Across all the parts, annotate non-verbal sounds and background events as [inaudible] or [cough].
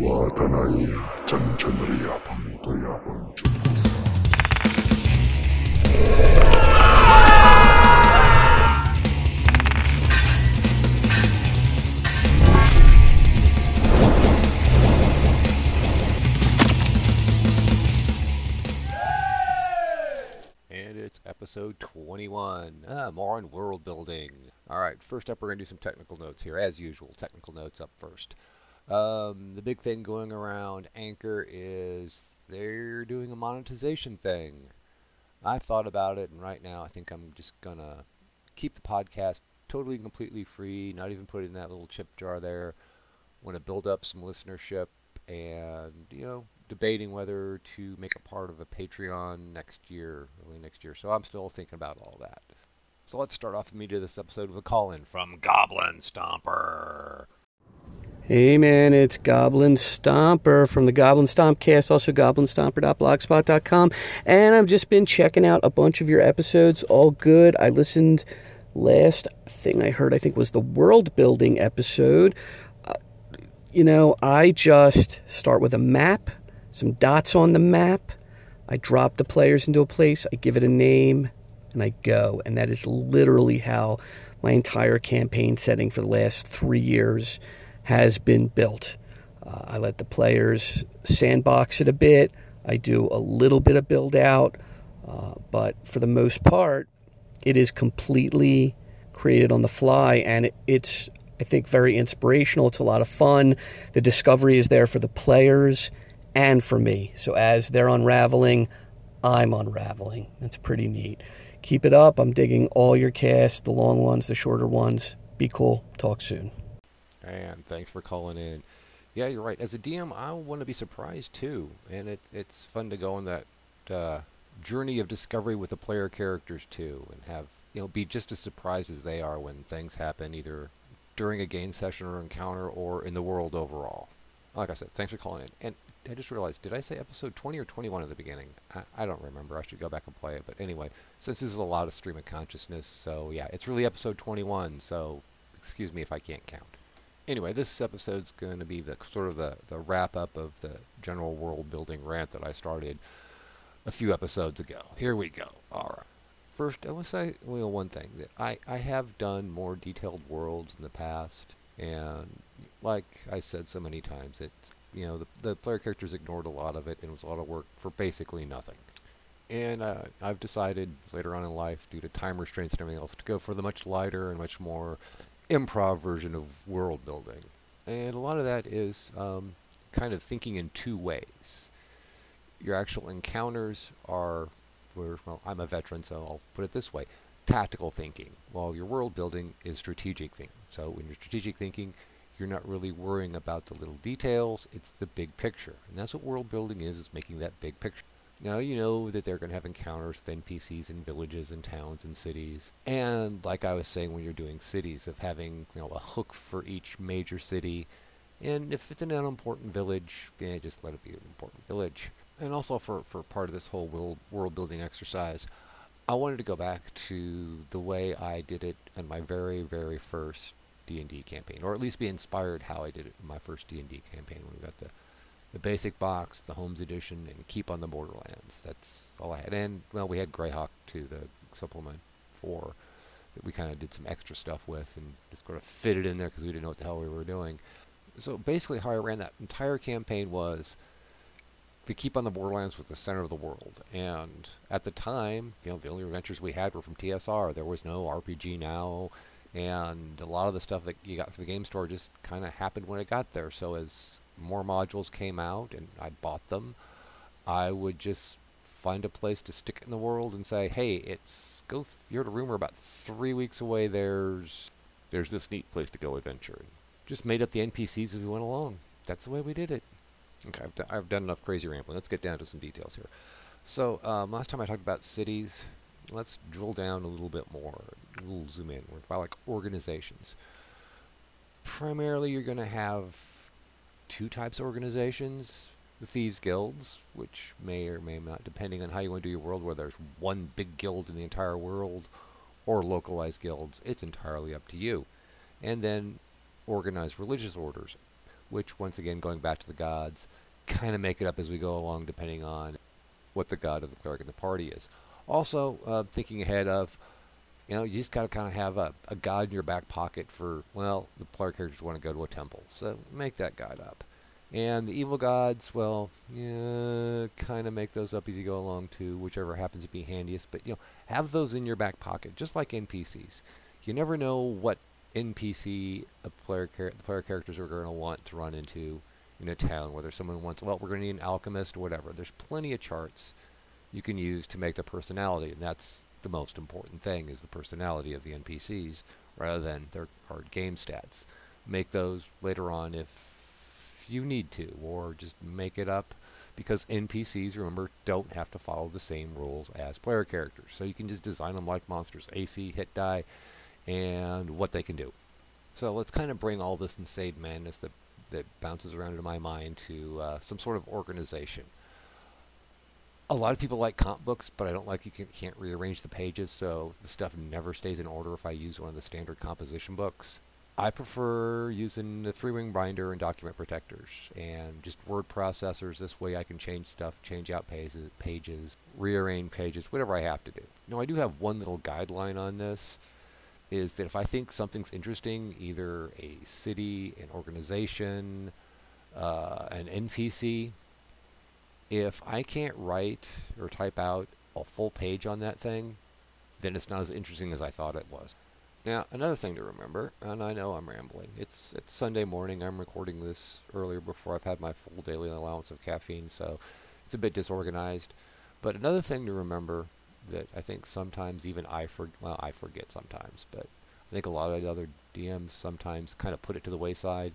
Watanai Chanchandriyapan Turiyapan And it's episode 21. Ah, more on world building. Alright, first up, we're going to do some technical notes here, as usual. Technical notes up first. Um, the big thing going around Anchor is they're doing a monetization thing. I thought about it, and right now I think I'm just to keep the podcast totally and completely free, not even put it in that little chip jar there. Want to build up some listenership and, you know, debating whether to make a part of a Patreon next year, early next year. So I'm still thinking about all that. So let's start off the meat of this episode with a call in from Goblin Stomper. Hey man, it's Goblin Stomper from the Goblin Stompcast, also goblinstomper.blogspot.com. And I've just been checking out a bunch of your episodes, all good. I listened last thing I heard, I think, was the world building episode. Uh, you know, I just start with a map, some dots on the map. I drop the players into a place, I give it a name, and I go. And that is literally how my entire campaign setting for the last three years has been built. Uh, I let the players sandbox it a bit. I do a little bit of build out, uh, but for the most part, it is completely created on the fly, and it, it's I think very inspirational. It's a lot of fun. The discovery is there for the players and for me. So as they're unraveling, I'm unraveling. It's pretty neat. Keep it up. I'm digging all your casts, the long ones, the shorter ones. Be cool. Talk soon. And thanks for calling in. Yeah, you're right. As a DM, I want to be surprised too, and it, it's fun to go on that uh, journey of discovery with the player characters too, and have you know be just as surprised as they are when things happen, either during a game session or encounter, or in the world overall. Like I said, thanks for calling in. And I just realized, did I say episode 20 or 21 at the beginning? I, I don't remember. I should go back and play it. But anyway, since this is a lot of stream of consciousness, so yeah, it's really episode 21. So excuse me if I can't count anyway, this episode's going to be the sort of the, the wrap up of the general world building rant that I started a few episodes ago. Here we go. All right. First, I want to say well, one thing that I, I have done more detailed worlds in the past, and like I said so many times, it's you know the, the player characters ignored a lot of it, and it was a lot of work for basically nothing. And uh, I've decided later on in life, due to time restraints and everything else, to go for the much lighter and much more improv version of world building. And a lot of that is um, kind of thinking in two ways. Your actual encounters are, well, I'm a veteran, so I'll put it this way tactical thinking, while your world building is strategic thinking. So when you're strategic thinking, you're not really worrying about the little details, it's the big picture. And that's what world building is, is making that big picture. Now you know that they're going to have encounters with NPCs in villages and towns and cities. And like I was saying when you're doing cities, of having you know a hook for each major city. And if it's an unimportant village, yeah, just let it be an important village. And also for, for part of this whole world, world building exercise, I wanted to go back to the way I did it in my very, very first D&D campaign, or at least be inspired how I did it in my first D&D campaign when we got the the basic box, the Holmes Edition, and Keep on the Borderlands. That's all I had. And, well, we had Greyhawk too, the supplement 4, that we kind of did some extra stuff with and just sort of fit it in there because we didn't know what the hell we were doing. So basically how I ran that entire campaign was the Keep on the Borderlands was the center of the world. And at the time, you know, the only adventures we had were from TSR. There was no RPG Now, and a lot of the stuff that you got from the game store just kind of happened when it got there. So as more modules came out and I bought them, I would just find a place to stick it in the world and say, "Hey, it's go. Th- you're a rumor about three weeks away. There's there's this neat place to go adventure." Just made up the NPCs as we went along. That's the way we did it. Okay, I've, d- I've done enough crazy rambling. Let's get down to some details here. So um, last time I talked about cities. Let's drill down a little bit more. We'll zoom in. We're about like organizations. Primarily, you're going to have two types of organizations the thieves guilds which may or may not depending on how you want to do your world whether there's one big guild in the entire world or localized guilds it's entirely up to you and then organized religious orders which once again, going back to the gods, kind of make it up as we go along depending on what the god of the cleric and the party is. Also, uh, thinking ahead of, you know, you just got to kind of have a, a god in your back pocket for, well, the player characters want to go to a temple, so make that god up. And the evil gods, well, yeah, kind of make those up as you go along too, whichever happens to be handiest. But you know, have those in your back pocket, just like NPCs. You never know what NPC a player the player characters are going to want to run into in a town. Whether someone wants, well, we're going to need an alchemist or whatever. There's plenty of charts you can use to make the personality, and that's the most important thing is the personality of the NPCs rather than their hard game stats. Make those later on if you need to, or just make it up because NPCs, remember, don't have to follow the same rules as player characters. So you can just design them like monsters, AC, hit die, and what they can do. So let's kind of bring all this insane madness that, that bounces around in my mind to uh, some sort of organization. A lot of people like comp books, but I don't like you can, can't rearrange the pages, so the stuff never stays in order if I use one of the standard composition books. I prefer using the three-ring binder and document protectors and just word processors. This way I can change stuff, change out pages, pages, rearrange pages, whatever I have to do. Now I do have one little guideline on this, is that if I think something's interesting, either a city, an organization, uh, an NPC, if I can't write or type out a full page on that thing, then it's not as interesting as I thought it was. Now, another thing to remember, and I know I'm rambling, it's it's Sunday morning. I'm recording this earlier before I've had my full daily allowance of caffeine, so it's a bit disorganized. But another thing to remember that I think sometimes even I for well I forget sometimes, but I think a lot of the other DMs sometimes kind of put it to the wayside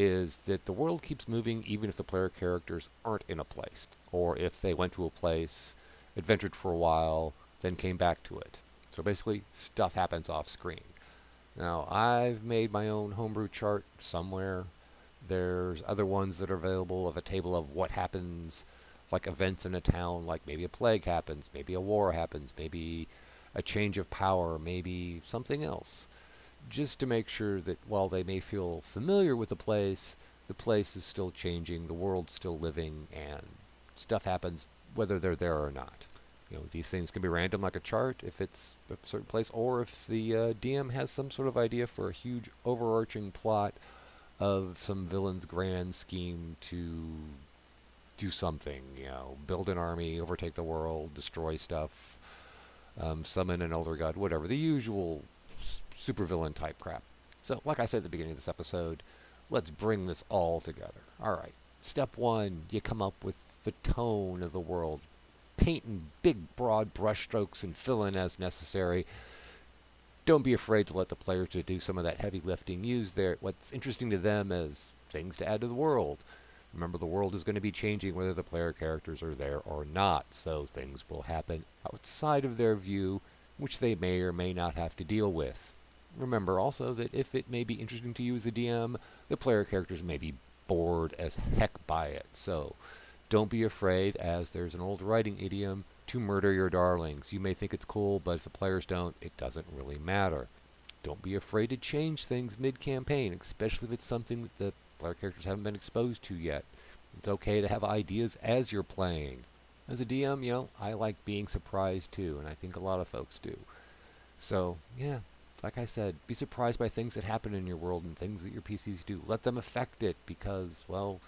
is that the world keeps moving even if the player characters aren't in a place, or if they went to a place, adventured for a while, then came back to it. So basically, stuff happens off screen. Now, I've made my own homebrew chart somewhere. There's other ones that are available of a table of what happens, like events in a town, like maybe a plague happens, maybe a war happens, maybe a change of power, maybe something else. Just to make sure that while they may feel familiar with the place, the place is still changing, the world's still living, and stuff happens whether they're there or not. You know, these things can be random like a chart if it's a certain place, or if the uh, DM has some sort of idea for a huge overarching plot of some villain's grand scheme to do something. You know, build an army, overtake the world, destroy stuff, um, summon an elder god, whatever. The usual supervillain type crap. So, like I said at the beginning of this episode, let's bring this all together. All right. Step one, you come up with the tone of the world painting big, broad brushstrokes and fill in as necessary. Don't be afraid to let the players to do some of that heavy lifting. Use their what's interesting to them as things to add to the world. Remember, the world is going to be changing whether the player characters are there or not, so things will happen outside of their view, which they may or may not have to deal with. Remember also that if it may be interesting to you as a DM, the player characters may be bored as heck by it, so don't be afraid, as there's an old writing idiom, to murder your darlings. You may think it's cool, but if the players don't, it doesn't really matter. Don't be afraid to change things mid-campaign, especially if it's something that the player characters haven't been exposed to yet. It's okay to have ideas as you're playing. As a DM, you know, I like being surprised too, and I think a lot of folks do. So, yeah, like I said, be surprised by things that happen in your world and things that your PCs do. Let them affect it because, well,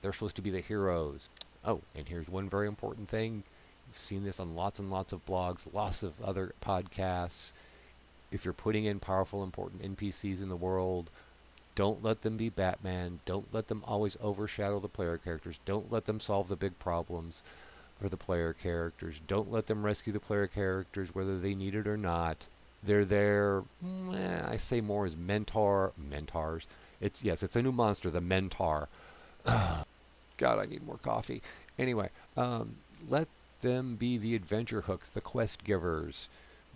they're supposed to be the heroes. Oh, and here's one very important thing. You've seen this on lots and lots of blogs, lots of other podcasts. If you're putting in powerful, important NPCs in the world, don't let them be Batman. Don't let them always overshadow the player characters. Don't let them solve the big problems for the player characters. Don't let them rescue the player characters whether they need it or not. They're there, eh, I say more as mentor, mentors. It's yes, it's a new monster, the mentor. [sighs] God, I need more coffee. Anyway, um, let them be the adventure hooks, the quest givers,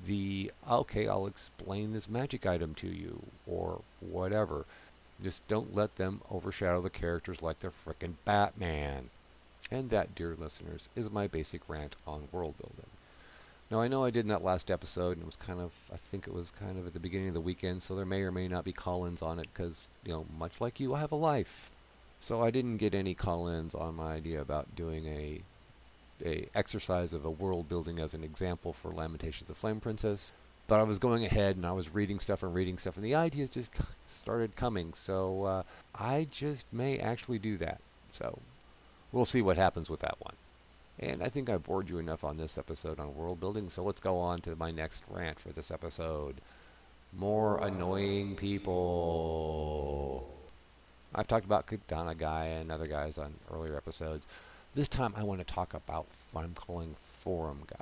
the okay, I'll explain this magic item to you, or whatever. Just don't let them overshadow the characters like they're frickin' Batman. And that, dear listeners, is my basic rant on world building. Now, I know I did in that last episode, and it was kind of, I think it was kind of at the beginning of the weekend, so there may or may not be call ins on it, because, you know, much like you, I have a life. So I didn't get any call-ins on my idea about doing a a exercise of a world building as an example for Lamentations of the Flame Princess. But I was going ahead and I was reading stuff and reading stuff, and the ideas just started coming. So uh, I just may actually do that. So we'll see what happens with that one. And I think I bored you enough on this episode on world building, so let's go on to my next rant for this episode. More annoying people. I've talked about Katana Guy and other guys on earlier episodes. This time I want to talk about what I'm calling Forum Guy.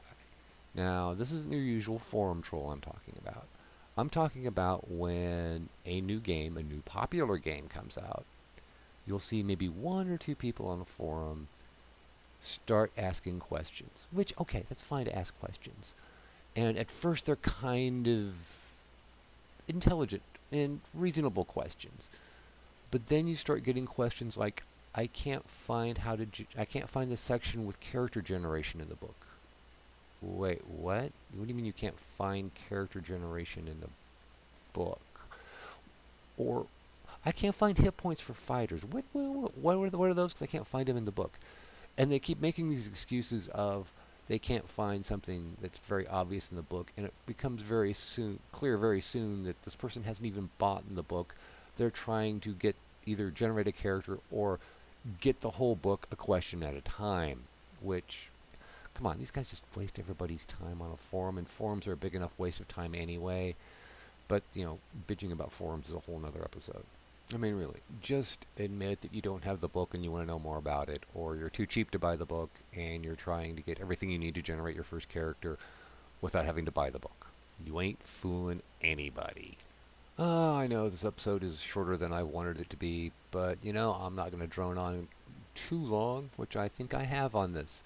Now, this isn't your usual forum troll I'm talking about. I'm talking about when a new game, a new popular game comes out, you'll see maybe one or two people on a forum start asking questions. Which, okay, that's fine to ask questions. And at first they're kind of intelligent and reasonable questions. But then you start getting questions like, I can't find how to, I can't find the section with character generation in the book. Wait, what? What do you mean you can't find character generation in the book? Or, I can't find hit points for fighters. What, what, what, are, what are those? Because I can't find them in the book. And they keep making these excuses of they can't find something that's very obvious in the book, and it becomes very soon clear very soon that this person hasn't even bought in the book. They're trying to get either generate a character or get the whole book a question at a time, which come on, these guys just waste everybody's time on a forum, and forums are a big enough waste of time anyway. But, you know, bitching about forums is a whole nother episode. I mean, really, just admit that you don't have the book and you want to know more about it, or you're too cheap to buy the book and you're trying to get everything you need to generate your first character without having to buy the book. You ain't fooling anybody. Uh, I know this episode is shorter than I wanted it to be, but you know, I'm not going to drone on too long, which I think I have on this.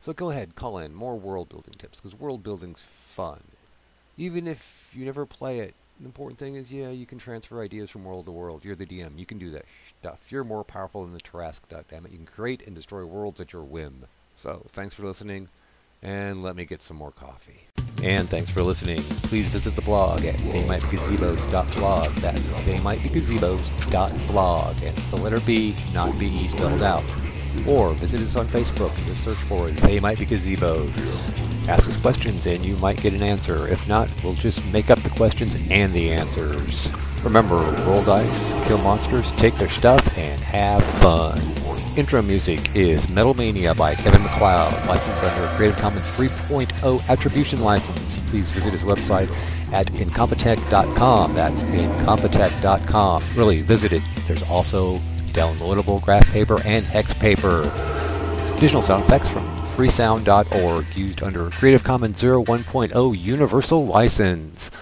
So go ahead, call in more world building tips, because world building's fun. Even if you never play it, the important thing is, yeah, you can transfer ideas from world to world. You're the DM. You can do that stuff. You're more powerful than the damn it. You can create and destroy worlds at your whim. So, thanks for listening, and let me get some more coffee. And thanks for listening. Please visit the blog at theymightbegazebos.blog. That's theymightbegazebos.blog. And the letter B, not B spelled out. Or visit us on Facebook. Just search for They Might Be Gazebos. Ask us questions and you might get an answer. If not, we'll just make up the questions and the answers. Remember, roll dice, kill monsters, take their stuff, and have fun. Intro music is Metal Mania by Kevin MacLeod, licensed under a Creative Commons 3.0 Attribution License. Please visit his website at incompetech.com. That's incompetech.com. Really, visit it. There's also downloadable graph paper and hex paper. Additional sound effects from freesound.org used under Creative Commons 0 1.0 Universal License.